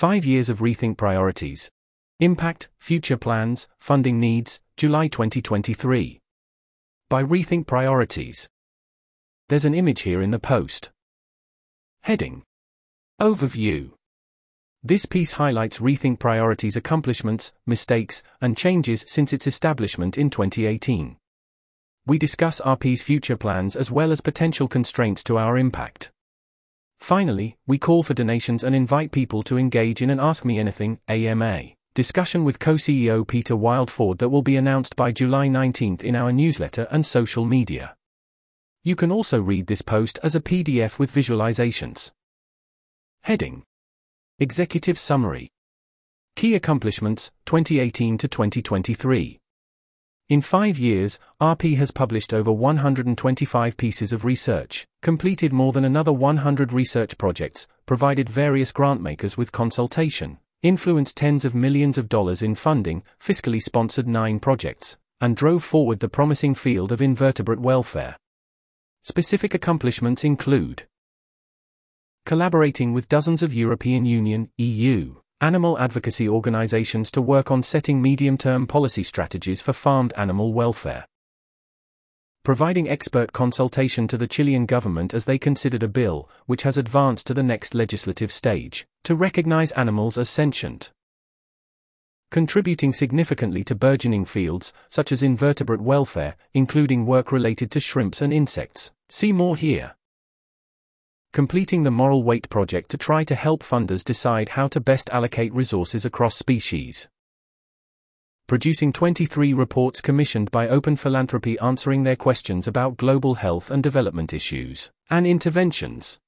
Five years of Rethink Priorities. Impact, Future Plans, Funding Needs, July 2023. By Rethink Priorities. There's an image here in the post. Heading Overview. This piece highlights Rethink Priorities' accomplishments, mistakes, and changes since its establishment in 2018. We discuss RP's future plans as well as potential constraints to our impact. Finally, we call for donations and invite people to engage in an Ask Me Anything AMA discussion with co CEO Peter Wildeford that will be announced by July 19 in our newsletter and social media. You can also read this post as a PDF with visualizations. Heading Executive Summary Key Accomplishments 2018 to 2023. In five years, RP has published over 125 pieces of research, completed more than another 100 research projects, provided various grantmakers with consultation, influenced tens of millions of dollars in funding, fiscally sponsored nine projects, and drove forward the promising field of invertebrate welfare. Specific accomplishments include collaborating with dozens of European Union, EU, animal advocacy organizations to work on setting medium term policy strategies for farmed animal welfare. Providing expert consultation to the Chilean government as they considered a bill, which has advanced to the next legislative stage, to recognize animals as sentient. Contributing significantly to burgeoning fields, such as invertebrate welfare, including work related to shrimps and insects. See more here completing the Moral Weight project to try to help funders decide how to best allocate resources across species. Producing 23 reports commissioned by Open Philanthropy answering their questions about global health and development issues and interventions.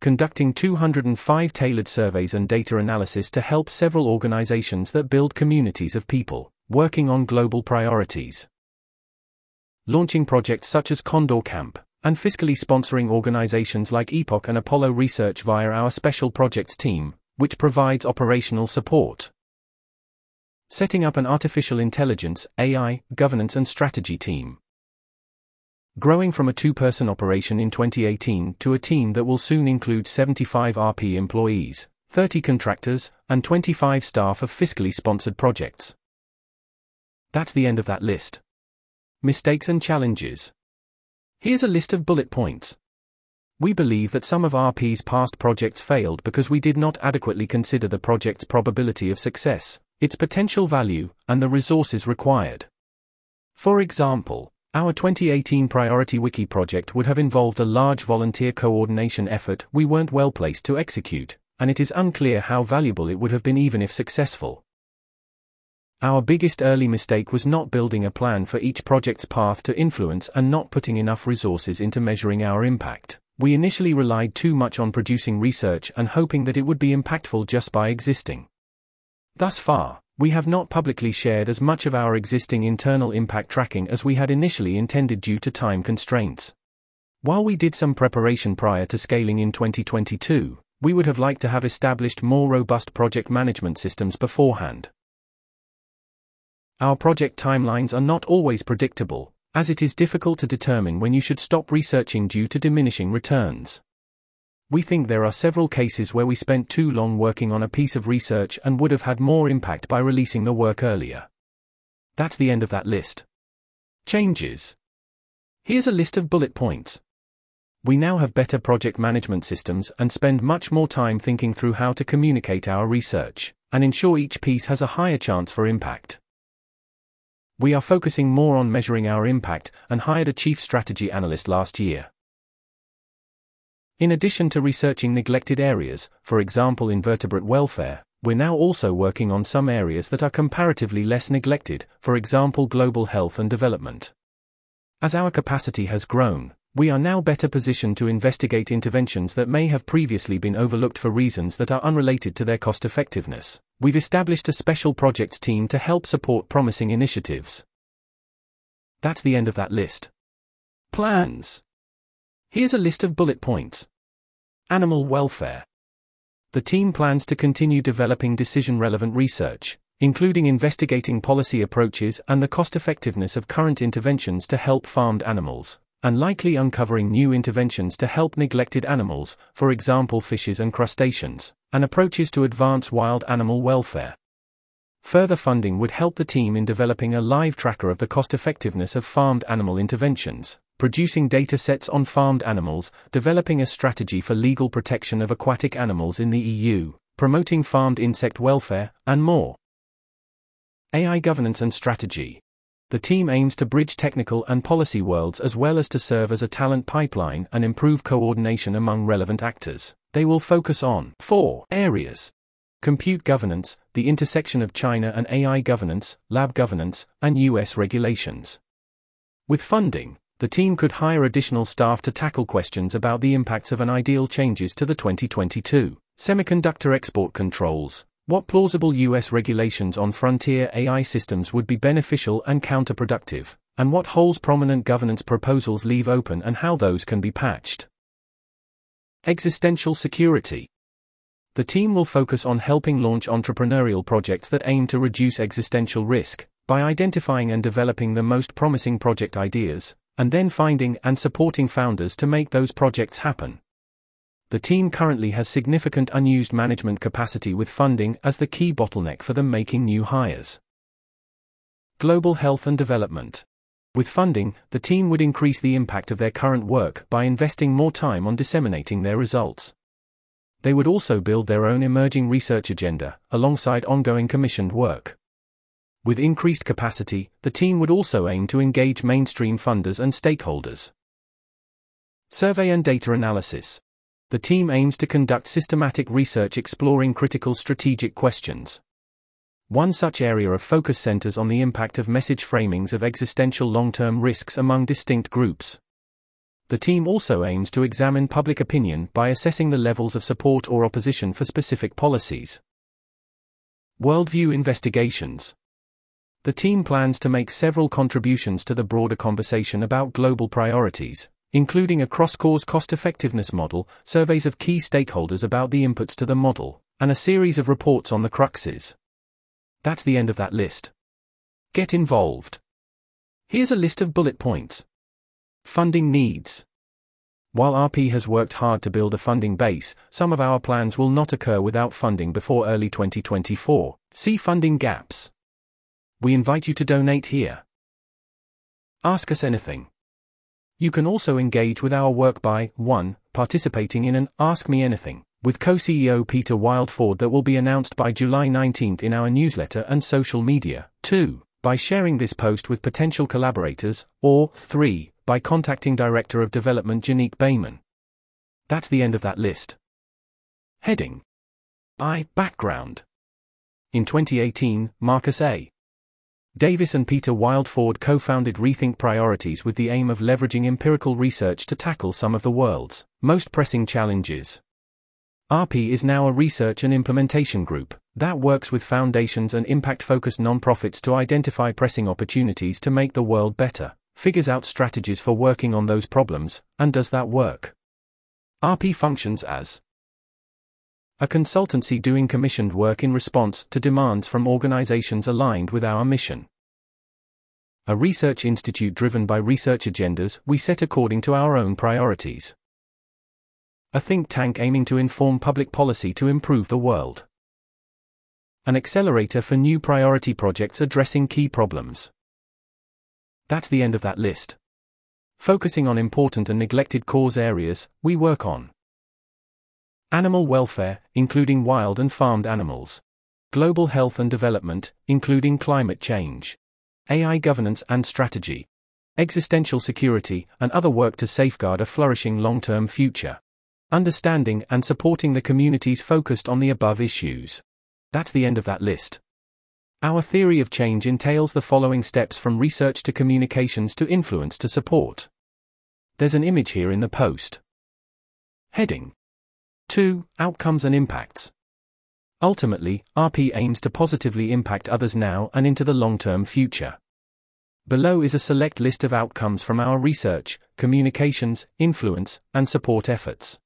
Conducting 205 tailored surveys and data analysis to help several organizations that build communities of people working on global priorities. Launching projects such as Condor Camp, and fiscally sponsoring organizations like Epoch and Apollo Research via our Special Projects team, which provides operational support. Setting up an artificial intelligence, AI, governance and strategy team. Growing from a two person operation in 2018 to a team that will soon include 75 RP employees, 30 contractors, and 25 staff of fiscally sponsored projects. That's the end of that list. Mistakes and challenges. Here's a list of bullet points. We believe that some of RP's past projects failed because we did not adequately consider the project's probability of success, its potential value, and the resources required. For example, our 2018 Priority Wiki project would have involved a large volunteer coordination effort we weren't well placed to execute, and it is unclear how valuable it would have been even if successful. Our biggest early mistake was not building a plan for each project's path to influence and not putting enough resources into measuring our impact. We initially relied too much on producing research and hoping that it would be impactful just by existing. Thus far, we have not publicly shared as much of our existing internal impact tracking as we had initially intended due to time constraints. While we did some preparation prior to scaling in 2022, we would have liked to have established more robust project management systems beforehand. Our project timelines are not always predictable, as it is difficult to determine when you should stop researching due to diminishing returns. We think there are several cases where we spent too long working on a piece of research and would have had more impact by releasing the work earlier. That's the end of that list. Changes. Here's a list of bullet points. We now have better project management systems and spend much more time thinking through how to communicate our research and ensure each piece has a higher chance for impact. We are focusing more on measuring our impact and hired a chief strategy analyst last year. In addition to researching neglected areas, for example invertebrate welfare, we're now also working on some areas that are comparatively less neglected, for example global health and development. As our capacity has grown, we are now better positioned to investigate interventions that may have previously been overlooked for reasons that are unrelated to their cost effectiveness. We've established a special projects team to help support promising initiatives. That's the end of that list. Plans. Here's a list of bullet points. Animal welfare. The team plans to continue developing decision relevant research, including investigating policy approaches and the cost effectiveness of current interventions to help farmed animals and likely uncovering new interventions to help neglected animals, for example fishes and crustaceans, and approaches to advance wild animal welfare. Further funding would help the team in developing a live tracker of the cost effectiveness of farmed animal interventions, producing data sets on farmed animals, developing a strategy for legal protection of aquatic animals in the EU, promoting farmed insect welfare, and more. AI governance and strategy. The team aims to bridge technical and policy worlds as well as to serve as a talent pipeline and improve coordination among relevant actors. They will focus on four areas compute governance, the intersection of China and AI governance, lab governance, and US regulations. With funding, the team could hire additional staff to tackle questions about the impacts of an ideal changes to the 2022 semiconductor export controls, what plausible US regulations on frontier AI systems would be beneficial and counterproductive, and what holes prominent governance proposals leave open and how those can be patched. Existential security. The team will focus on helping launch entrepreneurial projects that aim to reduce existential risk by identifying and developing the most promising project ideas, and then finding and supporting founders to make those projects happen the team currently has significant unused management capacity with funding as the key bottleneck for them making new hires. Global health and development. With funding, the team would increase the impact of their current work by investing more time on disseminating their results. They would also build their own emerging research agenda, alongside ongoing commissioned work. With increased capacity, the team would also aim to engage mainstream funders and stakeholders. Survey and data analysis the team aims to conduct systematic research exploring critical strategic questions. One such area of focus centers on the impact of message framings of existential long term risks among distinct groups. The team also aims to examine public opinion by assessing the levels of support or opposition for specific policies. Worldview investigations. The team plans to make several contributions to the broader conversation about global priorities, including a cross-cause cost-effectiveness model, surveys of key stakeholders about the inputs to the model, and a series of reports on the cruxes. That's the end of that list. Get involved. Here's a list of bullet points. Funding needs. While RP has worked hard to build a funding base, some of our plans will not occur without funding before early 2024. See funding gaps. We invite you to donate here. Ask us anything. You can also engage with our work by 1. participating in an Ask Me Anything with co-CEO Peter Wildeford that will be announced by July 19 in our newsletter and social media. 2. By sharing this post with potential collaborators, or 3. By contacting Director of Development Janique Behman. That's the end of that list. Heading I. Background In 2018, Marcus A. Davis and Peter Wildeford co founded Rethink Priorities with the aim of leveraging empirical research to tackle some of the world's most pressing challenges. RP is now a research and implementation group that works with foundations and impact focused nonprofits to identify pressing opportunities to make the world better, figures out strategies for working on those problems, and does that work. RP functions as a consultancy doing commissioned work in response to demands from organizations aligned with our mission. A research institute driven by research agendas we set according to our own priorities. A think tank aiming to inform public policy to improve the world. An accelerator for new priority projects addressing key problems. That's the end of that list. Focusing on important and neglected cause areas, we work on Animal welfare, including wild and farmed animals. Global health and development, including climate change. AI governance and strategy. Existential security, and other work to safeguard a flourishing long term future. Understanding and supporting the communities focused on the above issues. That's the end of that list. Our theory of change entails the following steps from research to communications to influence to support. There's an image here in the post. Heading 2. Outcomes and impacts. Ultimately, RP aims to positively impact others now and into the long term future. Below is a select list of outcomes from our research, communications, influence, and support efforts.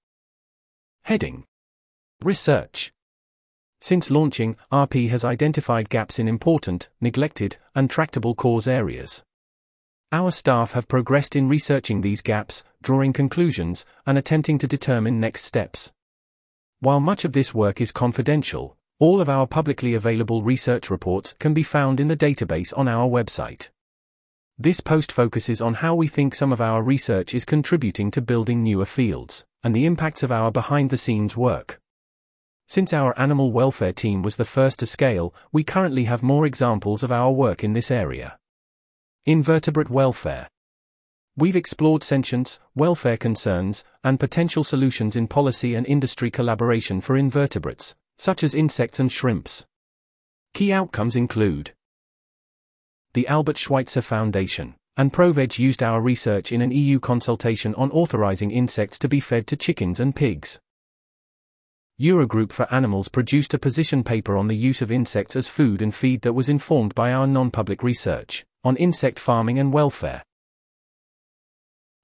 Heading Research. Since launching, RP has identified gaps in important, neglected, and tractable cause areas. Our staff have progressed in researching these gaps, drawing conclusions, and attempting to determine next steps. While much of this work is confidential, all of our publicly available research reports can be found in the database on our website. This post focuses on how we think some of our research is contributing to building newer fields, and the impacts of our behind the scenes work. Since our animal welfare team was the first to scale, we currently have more examples of our work in this area. Invertebrate welfare. We've explored sentience, welfare concerns, and potential solutions in policy and industry collaboration for invertebrates, such as insects and shrimps. Key outcomes include the Albert Schweitzer Foundation and ProVeg used our research in an EU consultation on authorizing insects to be fed to chickens and pigs. Eurogroup for Animals produced a position paper on the use of insects as food and feed that was informed by our non public research on insect farming and welfare.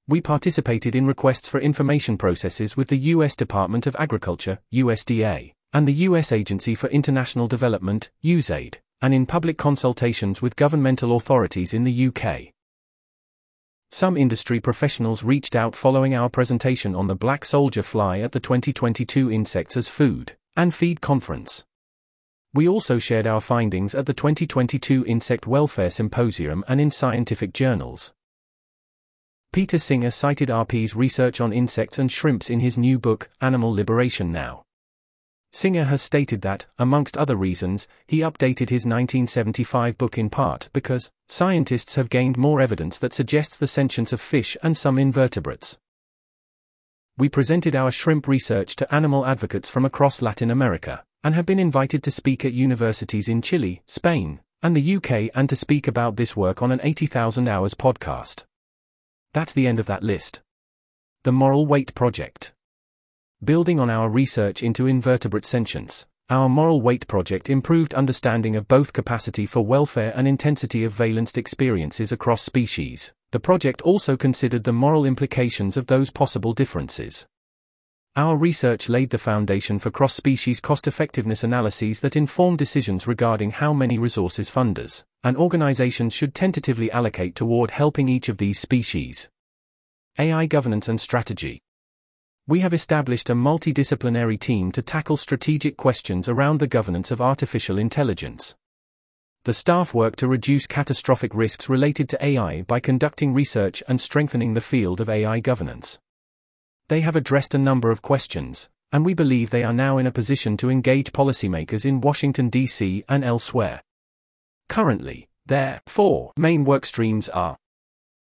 We participated in requests for information processes with the U.S. Department of Agriculture, USDA, and the U.S. Agency for International Development, USAID, and in public consultations with governmental authorities in the UK. Some industry professionals reached out following our presentation on the black soldier fly at the 2022 Insects as Food and Feed conference. We also shared our findings at the 2022 Insect Welfare Symposium and in scientific journals. Peter Singer cited RP's research on insects and shrimps in his new book, Animal Liberation Now. Singer has stated that, amongst other reasons, he updated his 1975 book in part because scientists have gained more evidence that suggests the sentience of fish and some invertebrates. We presented our shrimp research to animal advocates from across Latin America and have been invited to speak at universities in Chile, Spain, and the UK and to speak about this work on an 80,000 hours podcast. That's the end of that list. The Moral Weight Project. Building on our research into invertebrate sentience, our Moral Weight Project improved understanding of both capacity for welfare and intensity of valenced experiences across species. The project also considered the moral implications of those possible differences. Our research laid the foundation for cross species cost effectiveness analyses that inform decisions regarding how many resources funders and organizations should tentatively allocate toward helping each of these species. AI governance and strategy. We have established a multidisciplinary team to tackle strategic questions around the governance of artificial intelligence. The staff work to reduce catastrophic risks related to AI by conducting research and strengthening the field of AI governance. They have addressed a number of questions, and we believe they are now in a position to engage policymakers in Washington, D.C. and elsewhere. Currently, their four main work streams are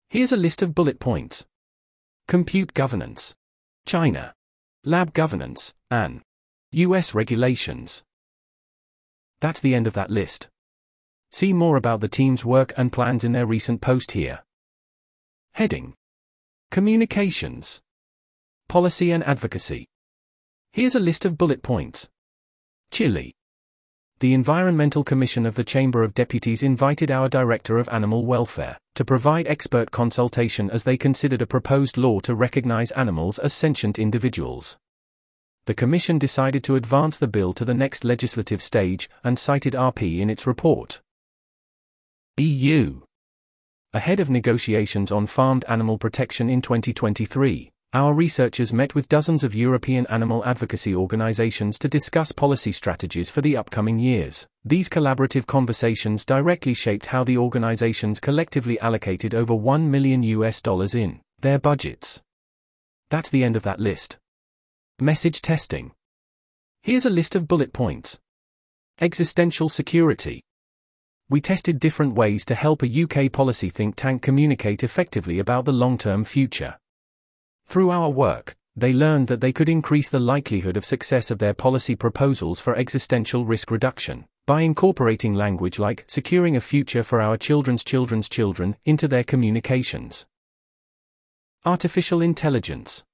Here's a list of bullet points Compute governance. China. Lab governance, and US regulations. That's the end of that list. See more about the team's work and plans in their recent post here. Heading Communications, Policy and Advocacy. Here's a list of bullet points Chile. The Environmental Commission of the Chamber of Deputies invited our Director of Animal Welfare to provide expert consultation as they considered a proposed law to recognize animals as sentient individuals. The Commission decided to advance the bill to the next legislative stage and cited RP in its report. EU. Ahead of negotiations on farmed animal protection in 2023, our researchers met with dozens of European animal advocacy organizations to discuss policy strategies for the upcoming years. These collaborative conversations directly shaped how the organizations collectively allocated over 1 million US dollars in their budgets. That's the end of that list. Message testing. Here's a list of bullet points. Existential security. We tested different ways to help a UK policy think tank communicate effectively about the long term future. Through our work, they learned that they could increase the likelihood of success of their policy proposals for existential risk reduction by incorporating language like securing a future for our children's children's children into their communications. Artificial intelligence.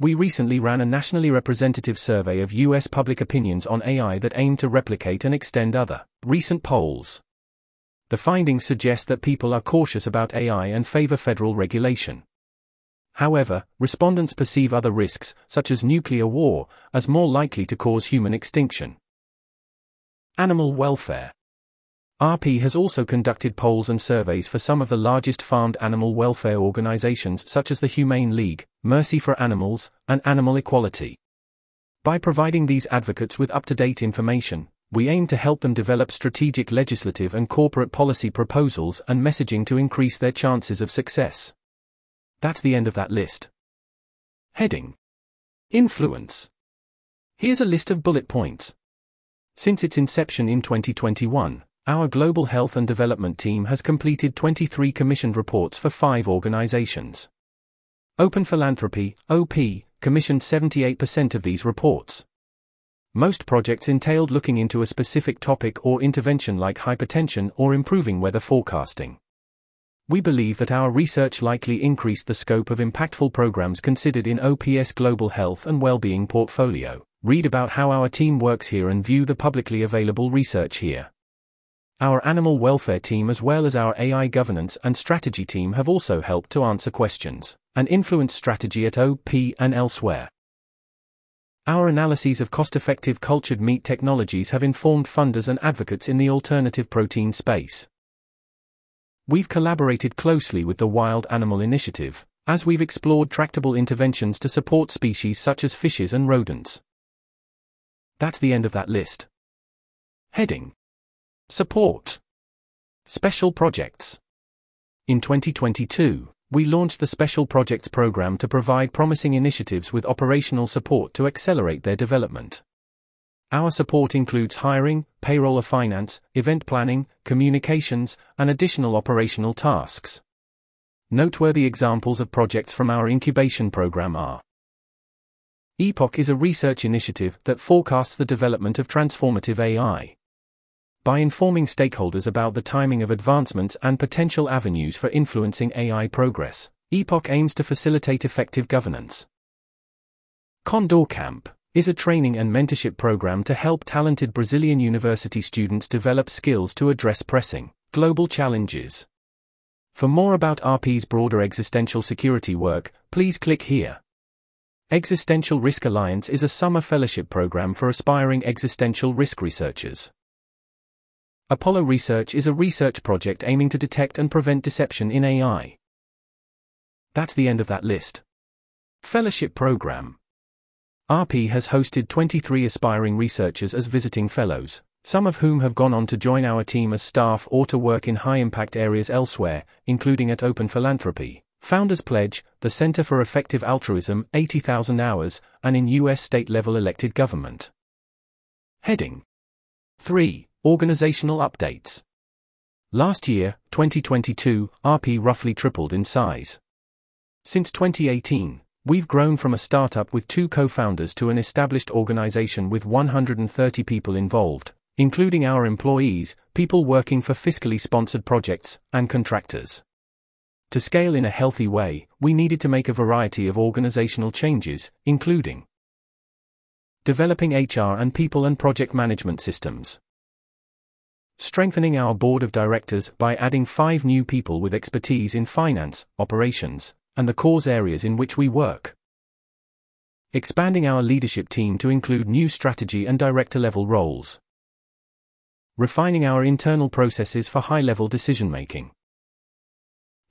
We recently ran a nationally representative survey of US public opinions on AI that aimed to replicate and extend other recent polls. The findings suggest that people are cautious about AI and favor federal regulation. However, respondents perceive other risks, such as nuclear war, as more likely to cause human extinction. Animal welfare. RP has also conducted polls and surveys for some of the largest farmed animal welfare organizations such as the Humane League, Mercy for Animals, and Animal Equality. By providing these advocates with up to date information, we aim to help them develop strategic legislative and corporate policy proposals and messaging to increase their chances of success. That's the end of that list. Heading Influence. Here's a list of bullet points. Since its inception in 2021, our Global Health and Development team has completed 23 commissioned reports for five organizations. Open Philanthropy, OP, commissioned 78% of these reports. Most projects entailed looking into a specific topic or intervention like hypertension or improving weather forecasting. We believe that our research likely increased the scope of impactful programs considered in OPS Global Health and Wellbeing portfolio. Read about how our team works here and view the publicly available research here. Our animal welfare team, as well as our AI governance and strategy team, have also helped to answer questions and influence strategy at OP and elsewhere. Our analyses of cost effective cultured meat technologies have informed funders and advocates in the alternative protein space. We've collaborated closely with the Wild Animal Initiative, as we've explored tractable interventions to support species such as fishes and rodents. That's the end of that list. Heading Support Special Projects In 2022, we launched the Special Projects Program to provide promising initiatives with operational support to accelerate their development. Our support includes hiring, payroll or finance, event planning, communications, and additional operational tasks. Noteworthy examples of projects from our incubation program are Epoch is a research initiative that forecasts the development of transformative AI by informing stakeholders about the timing of advancements and potential avenues for influencing AI progress. Epoch aims to facilitate effective governance. Condor Camp is a training and mentorship program to help talented Brazilian university students develop skills to address pressing global challenges. For more about RP's broader existential security work, please click here. Existential Risk Alliance is a summer fellowship program for aspiring existential risk researchers. Apollo Research is a research project aiming to detect and prevent deception in AI. That's the end of that list. Fellowship Program RP has hosted 23 aspiring researchers as visiting fellows, some of whom have gone on to join our team as staff or to work in high impact areas elsewhere, including at Open Philanthropy, Founders Pledge, the Center for Effective Altruism, 80,000 hours, and in U.S. state level elected government. Heading 3. Organizational updates. Last year, 2022, RP roughly tripled in size. Since 2018, we've grown from a startup with two co founders to an established organization with 130 people involved, including our employees, people working for fiscally sponsored projects, and contractors. To scale in a healthy way, we needed to make a variety of organizational changes, including developing HR and people and project management systems strengthening our board of directors by adding five new people with expertise in finance, operations, and the cause areas in which we work. Expanding our leadership team to include new strategy and director level roles. Refining our internal processes for high level decision making.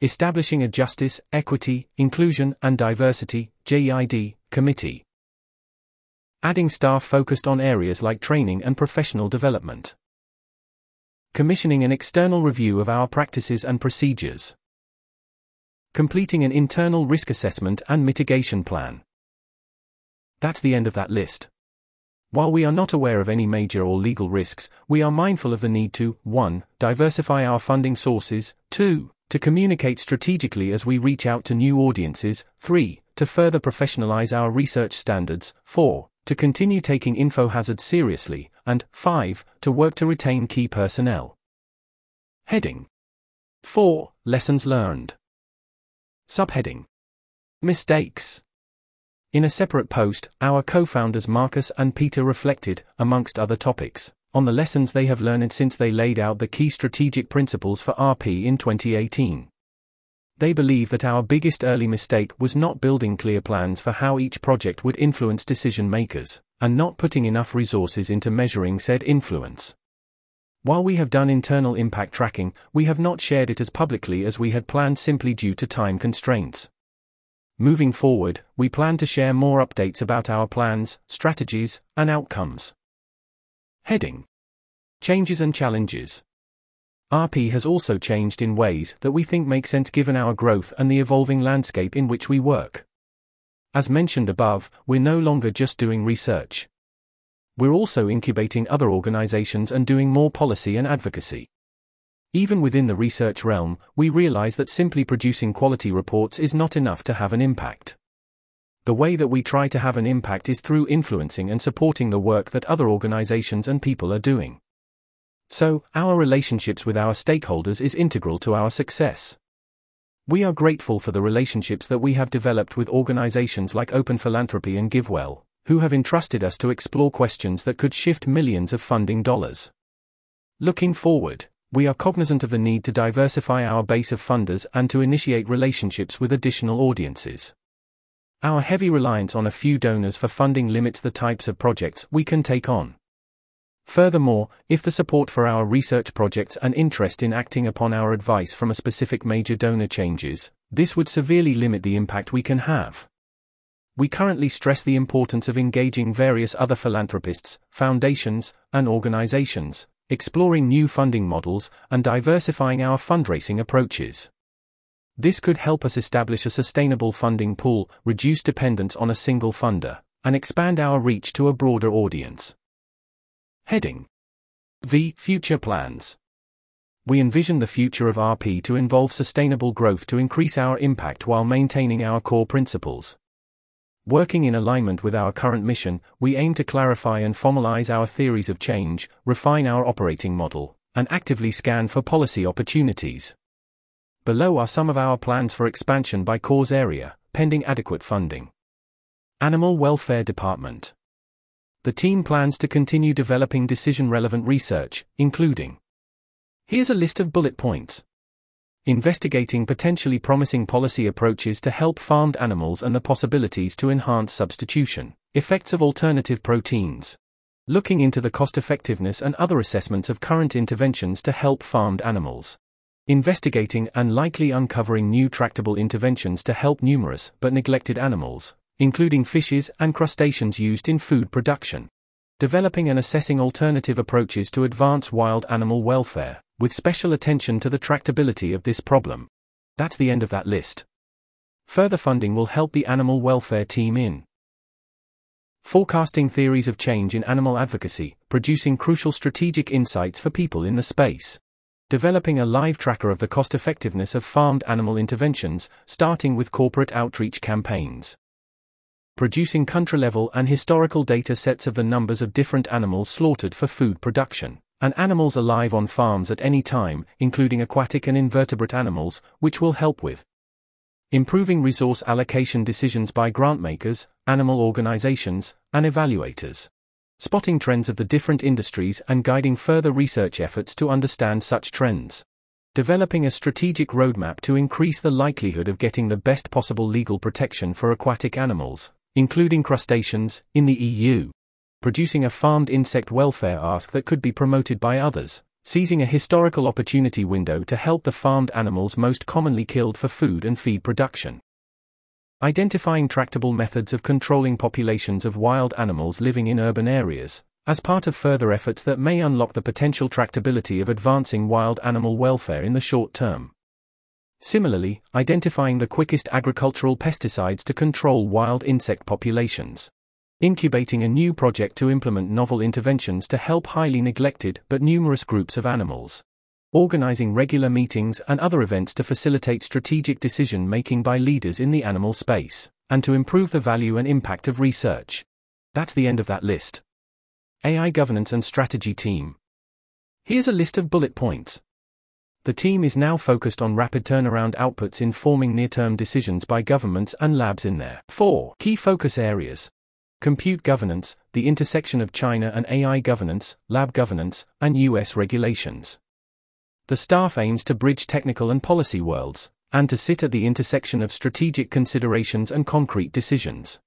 Establishing a Justice, Equity, Inclusion, and Diversity JEID, committee. Adding staff focused on areas like training and professional development commissioning an external review of our practices and procedures, completing an internal risk assessment and mitigation plan. That's the end of that list. While we are not aware of any major or legal risks, we are mindful of the need to 1. diversify our funding sources, 2. to communicate strategically as we reach out to new audiences, 3. to further professionalize our research standards, 4 to continue taking info hazards seriously, and 5. to work to retain key personnel. Heading 4. Lessons learned. Subheading Mistakes. In a separate post, our co founders Marcus and Peter reflected, amongst other topics, on the lessons they have learned since they laid out the key strategic principles for RP in 2018. They believe that our biggest early mistake was not building clear plans for how each project would influence decision makers, and not putting enough resources into measuring said influence. While we have done internal impact tracking, we have not shared it as publicly as we had planned simply due to time constraints. Moving forward, we plan to share more updates about our plans, strategies, and outcomes. Heading Changes and Challenges RP has also changed in ways that we think make sense given our growth and the evolving landscape in which we work. As mentioned above, we're no longer just doing research. We're also incubating other organizations and doing more policy and advocacy. Even within the research realm, we realize that simply producing quality reports is not enough to have an impact. The way that we try to have an impact is through influencing and supporting the work that other organizations and people are doing. So, our relationships with our stakeholders is integral to our success. We are grateful for the relationships that we have developed with organizations like Open Philanthropy and GiveWell, who have entrusted us to explore questions that could shift millions of funding dollars. Looking forward, we are cognizant of the need to diversify our base of funders and to initiate relationships with additional audiences. Our heavy reliance on a few donors for funding limits the types of projects we can take on. Furthermore, if the support for our research projects and interest in acting upon our advice from a specific major donor changes, this would severely limit the impact we can have. We currently stress the importance of engaging various other philanthropists, foundations, and organizations, exploring new funding models, and diversifying our fundraising approaches. This could help us establish a sustainable funding pool, reduce dependence on a single funder, and expand our reach to a broader audience. Heading V Future Plans. We envision the future of RP to involve sustainable growth to increase our impact while maintaining our core principles. Working in alignment with our current mission, we aim to clarify and formalize our theories of change, refine our operating model, and actively scan for policy opportunities. Below are some of our plans for expansion by cause area, pending adequate funding. Animal Welfare Department. The team plans to continue developing decision relevant research, including. Here's a list of bullet points investigating potentially promising policy approaches to help farmed animals and the possibilities to enhance substitution, effects of alternative proteins, looking into the cost effectiveness and other assessments of current interventions to help farmed animals, investigating and likely uncovering new tractable interventions to help numerous but neglected animals, including fishes and crustaceans used in food production, developing and assessing alternative approaches to advance wild animal welfare with special attention to the tractability of this problem. That's the end of that list. Further funding will help the animal welfare team in forecasting theories of change in animal advocacy, producing crucial strategic insights for people in the space, developing a live tracker of the cost effectiveness of farmed animal interventions, starting with corporate outreach campaigns. Producing country level and historical data sets of the numbers of different animals slaughtered for food production. And animals alive on farms at any time, including aquatic and invertebrate animals, which will help with. Improving resource allocation decisions by grantmakers, animal organizations, and evaluators, spotting trends of the different industries and guiding further research efforts to understand such trends, developing a strategic roadmap to increase the likelihood of getting the best possible legal protection for aquatic animals, including crustaceans, in the EU producing a farmed insect welfare ask that could be promoted by others, seizing a historical opportunity window to help the farmed animals most commonly killed for food and feed production. Identifying tractable methods of controlling populations of wild animals living in urban areas, as part of further efforts that may unlock the potential tractability of advancing wild animal welfare in the short term. Similarly, identifying the quickest agricultural pesticides to control wild insect populations incubating a new project to implement novel interventions to help highly neglected but numerous groups of animals, organizing regular meetings and other events to facilitate strategic decision making by leaders in the animal space, and to improve the value and impact of research. That's the end of that list. AI Governance and Strategy Team. Here's a list of bullet points. The team is now focused on rapid turnaround outputs informing near term decisions by governments and labs in their four key focus areas compute governance, the intersection of China and AI governance, lab governance, and US regulations. The staff aims to bridge technical and policy worlds, and to sit at the intersection of strategic considerations and concrete decisions.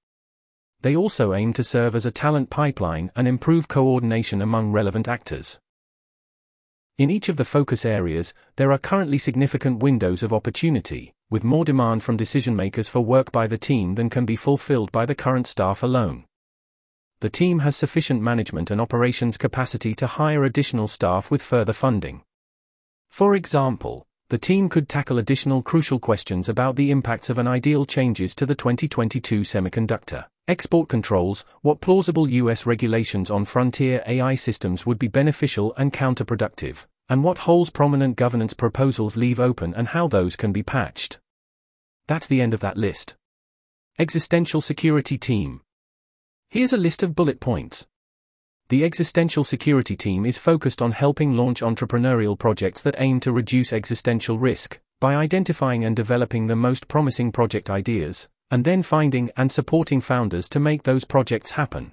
They also aim to serve as a talent pipeline and improve coordination among relevant actors. In each of the focus areas, there are currently significant windows of opportunity, with more demand from decision makers for work by the team than can be fulfilled by the current staff alone. The team has sufficient management and operations capacity to hire additional staff with further funding. For example, the team could tackle additional crucial questions about the impacts of an ideal changes to the 2022 semiconductor export controls, what plausible US regulations on frontier AI systems would be beneficial and counterproductive, and what holes prominent governance proposals leave open and how those can be patched. That's the end of that list. Existential Security Team. Here's a list of bullet points. The Existential Security Team is focused on helping launch entrepreneurial projects that aim to reduce existential risk by identifying and developing the most promising project ideas, and then finding and supporting founders to make those projects happen.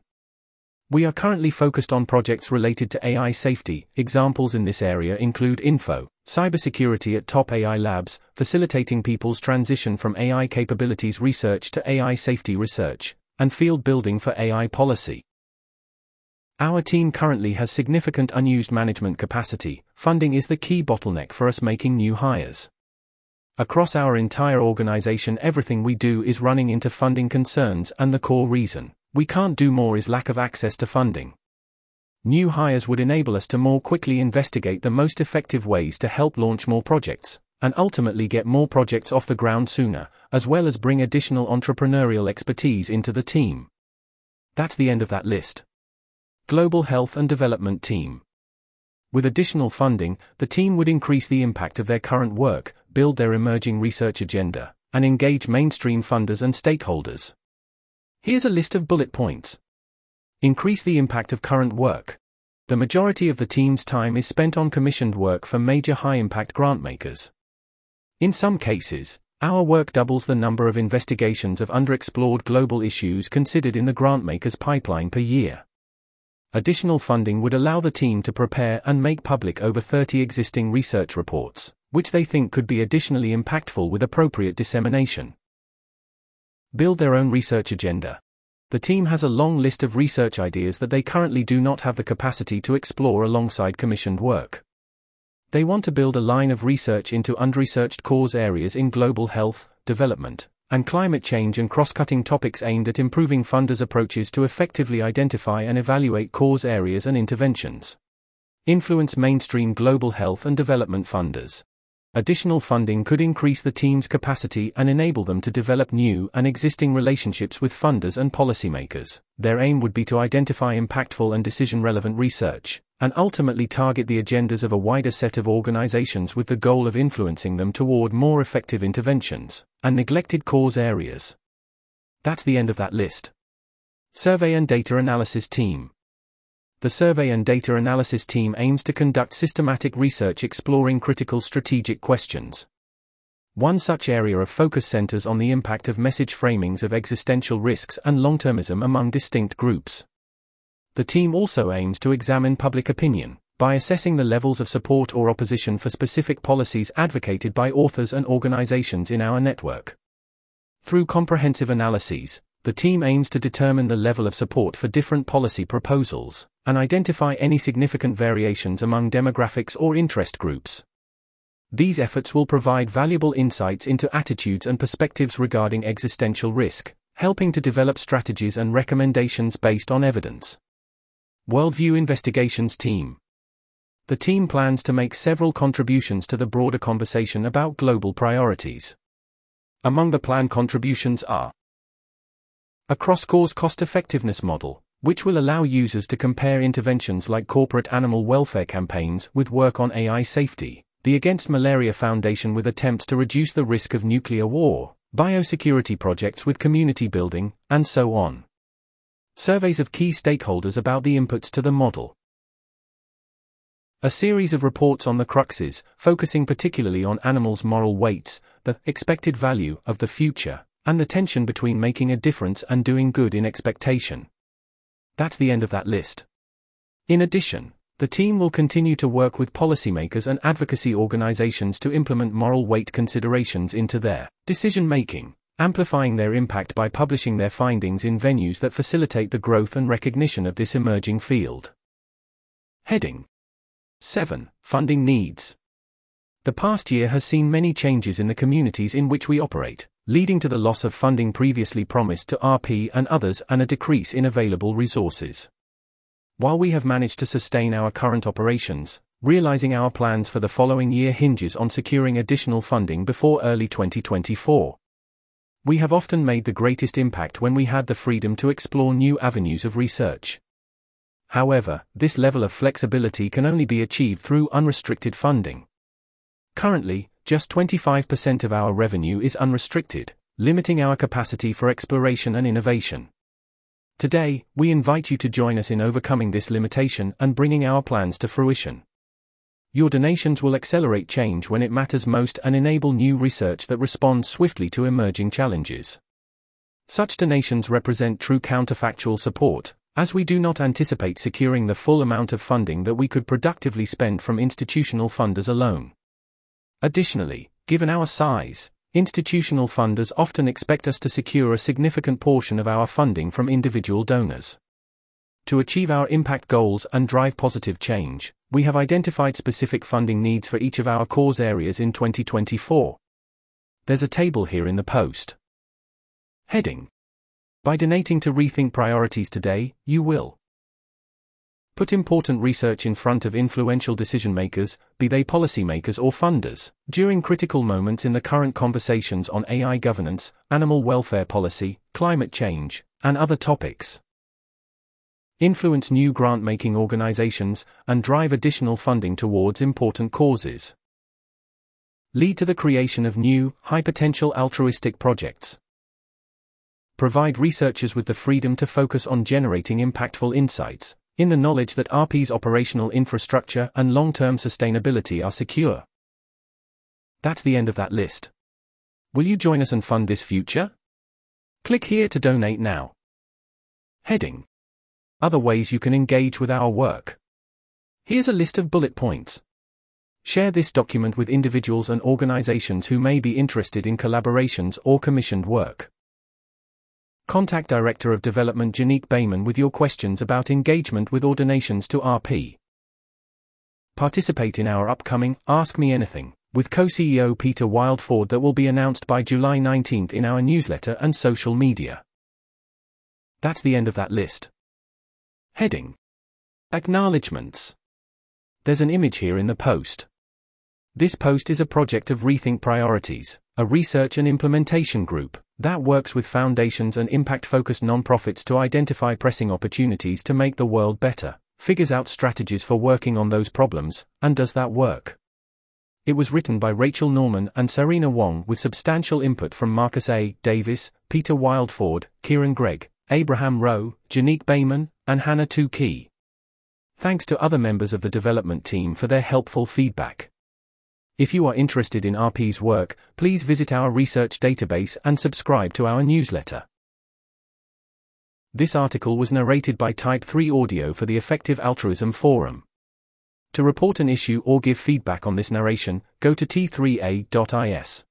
We are currently focused on projects related to AI safety. Examples in this area include info, cybersecurity at top AI labs, facilitating people's transition from AI capabilities research to AI safety research, and field building for AI policy. Our team currently has significant unused management capacity. Funding is the key bottleneck for us making new hires. Across our entire organization, everything we do is running into funding concerns, and the core reason we can't do more is lack of access to funding. New hires would enable us to more quickly investigate the most effective ways to help launch more projects, and ultimately get more projects off the ground sooner, as well as bring additional entrepreneurial expertise into the team. That's the end of that list. Global Health and Development Team. With additional funding, the team would increase the impact of their current work, build their emerging research agenda, and engage mainstream funders and stakeholders. Here's a list of bullet points. Increase the impact of current work. The majority of the team's time is spent on commissioned work for major high impact grant makers. In some cases, our work doubles the number of investigations of underexplored global issues considered in the grant maker's pipeline per year. Additional funding would allow the team to prepare and make public over 30 existing research reports, which they think could be additionally impactful with appropriate dissemination. Build their own research agenda. The team has a long list of research ideas that they currently do not have the capacity to explore alongside commissioned work. They want to build a line of research into unresearched cause areas in global health, development, and climate change and cross cutting topics aimed at improving funders' approaches to effectively identify and evaluate cause areas and interventions. Influence mainstream global health and development funders. Additional funding could increase the team's capacity and enable them to develop new and existing relationships with funders and policymakers. Their aim would be to identify impactful and decision relevant research, and ultimately target the agendas of a wider set of organizations with the goal of influencing them toward more effective interventions and neglected cause areas. That's the end of that list. Survey and Data Analysis Team the survey and data analysis team aims to conduct systematic research exploring critical strategic questions. One such area of focus centers on the impact of message framings of existential risks and long termism among distinct groups. The team also aims to examine public opinion by assessing the levels of support or opposition for specific policies advocated by authors and organizations in our network. Through comprehensive analyses, the team aims to determine the level of support for different policy proposals and identify any significant variations among demographics or interest groups. These efforts will provide valuable insights into attitudes and perspectives regarding existential risk, helping to develop strategies and recommendations based on evidence. Worldview Investigations Team The team plans to make several contributions to the broader conversation about global priorities. Among the planned contributions are a cross-cause cost-effectiveness model, which will allow users to compare interventions like corporate animal welfare campaigns with work on AI safety, the Against Malaria Foundation with attempts to reduce the risk of nuclear war, biosecurity projects with community building, and so on. Surveys of key stakeholders about the inputs to the model. A series of reports on the cruxes, focusing particularly on animals' moral weights, the expected value of the future, and the tension between making a difference and doing good in expectation. That's the end of that list. In addition, the team will continue to work with policymakers and advocacy organizations to implement moral weight considerations into their decision making, amplifying their impact by publishing their findings in venues that facilitate the growth and recognition of this emerging field. Heading 7. Funding needs. The past year has seen many changes in the communities in which we operate, leading to the loss of funding previously promised to RP and others and a decrease in available resources. While we have managed to sustain our current operations, realizing our plans for the following year hinges on securing additional funding before early 2024. We have often made the greatest impact when we had the freedom to explore new avenues of research. However, this level of flexibility can only be achieved through unrestricted funding. Currently, just 25% of our revenue is unrestricted, limiting our capacity for exploration and innovation. Today, we invite you to join us in overcoming this limitation and bringing our plans to fruition. Your donations will accelerate change when it matters most and enable new research that responds swiftly to emerging challenges. Such donations represent true counterfactual support, as we do not anticipate securing the full amount of funding that we could productively spend from institutional funders alone. Additionally, given our size, institutional funders often expect us to secure a significant portion of our funding from individual donors. To achieve our impact goals and drive positive change, we have identified specific funding needs for each of our cause areas in 2024. There's a table here in the post. Heading By donating to Rethink Priorities today, you will put important research in front of influential decision makers, be they policymakers or funders, during critical moments in the current conversations on AI governance, animal welfare policy, climate change, and other topics influence new grant making organizations, and drive additional funding towards important causes. Lead to the creation of new, high potential altruistic projects. Provide researchers with the freedom to focus on generating impactful insights, in the knowledge that RP's operational infrastructure and long term sustainability are secure. That's the end of that list. Will you join us and fund this future? Click here to donate now. Heading other ways you can engage with our work. Here's a list of bullet points. Share this document with individuals and organizations who may be interested in collaborations or commissioned work. Contact Director of Development Janique Behman with your questions about engagement with ordinations to RP. Participate in our upcoming Ask Me Anything with co CEO Peter Wildeford that will be announced by July 19th in our newsletter and social media. That's the end of that list. Heading Acknowledgements. There's an image here in the post. This post is a project of Rethink Priorities, a research and implementation group that works with foundations and impact focused nonprofits to identify pressing opportunities to make the world better, figures out strategies for working on those problems, and does that work. It was written by Rachel Norman and Serena Wong with substantial input from Marcus A. Davis, Peter Wildeford, Kieran Greig, Abraham Rowe, Janique Behman, and Hannah Tukey. Thanks to other members of the development team for their helpful feedback. If you are interested in RP's work, please visit our research database and subscribe to our newsletter. This article was narrated by Type 3 Audio for the Effective Altruism Forum. To report an issue or give feedback on this narration, go to t3a.is.